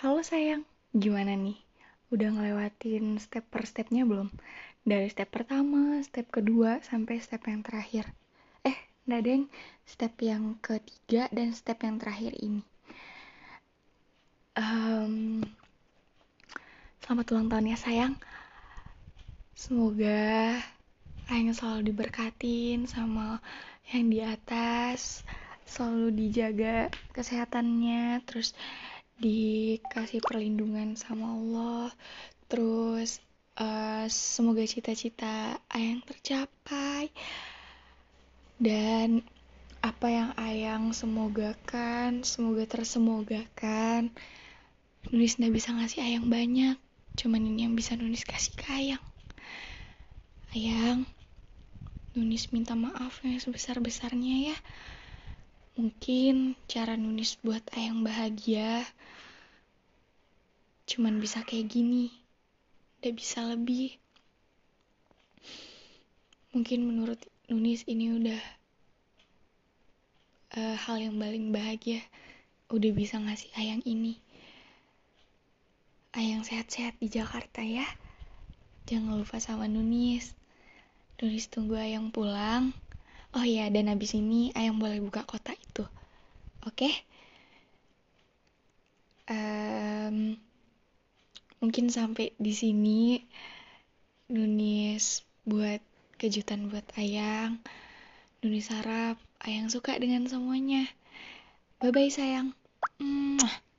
Halo sayang, gimana nih? Udah ngelewatin step per stepnya belum? Dari step pertama, step kedua, sampai step yang terakhir. Eh, nggak deng, step yang ketiga dan step yang terakhir ini. Um, selamat ulang tahun ya sayang. Semoga Ayang selalu diberkatin sama yang di atas, selalu dijaga kesehatannya, terus dikasih perlindungan sama Allah. Terus uh, semoga cita-cita Ayang tercapai. Dan apa yang Ayang semogakan semoga tersemogakan. Nulis nggak bisa ngasih Ayang banyak. Cuman ini yang bisa Nulis kasih ke Ayang. Ayang Nunis minta maaf yang sebesar-besarnya ya Mungkin cara Nunis buat Ayang bahagia cuman bisa kayak gini. Udah bisa lebih. Mungkin menurut Nunis ini udah uh, hal yang paling bahagia. Udah bisa ngasih Ayang ini. Ayang sehat-sehat di Jakarta ya. Jangan lupa sama Nunis. Nunis tunggu Ayang pulang. Oh iya, dan abis ini Ayang boleh buka kota itu. Oke? Okay? Um, mungkin sampai di sini Nunis buat kejutan buat Ayang. Nunis harap Ayang suka dengan semuanya. Bye-bye sayang. Mwah.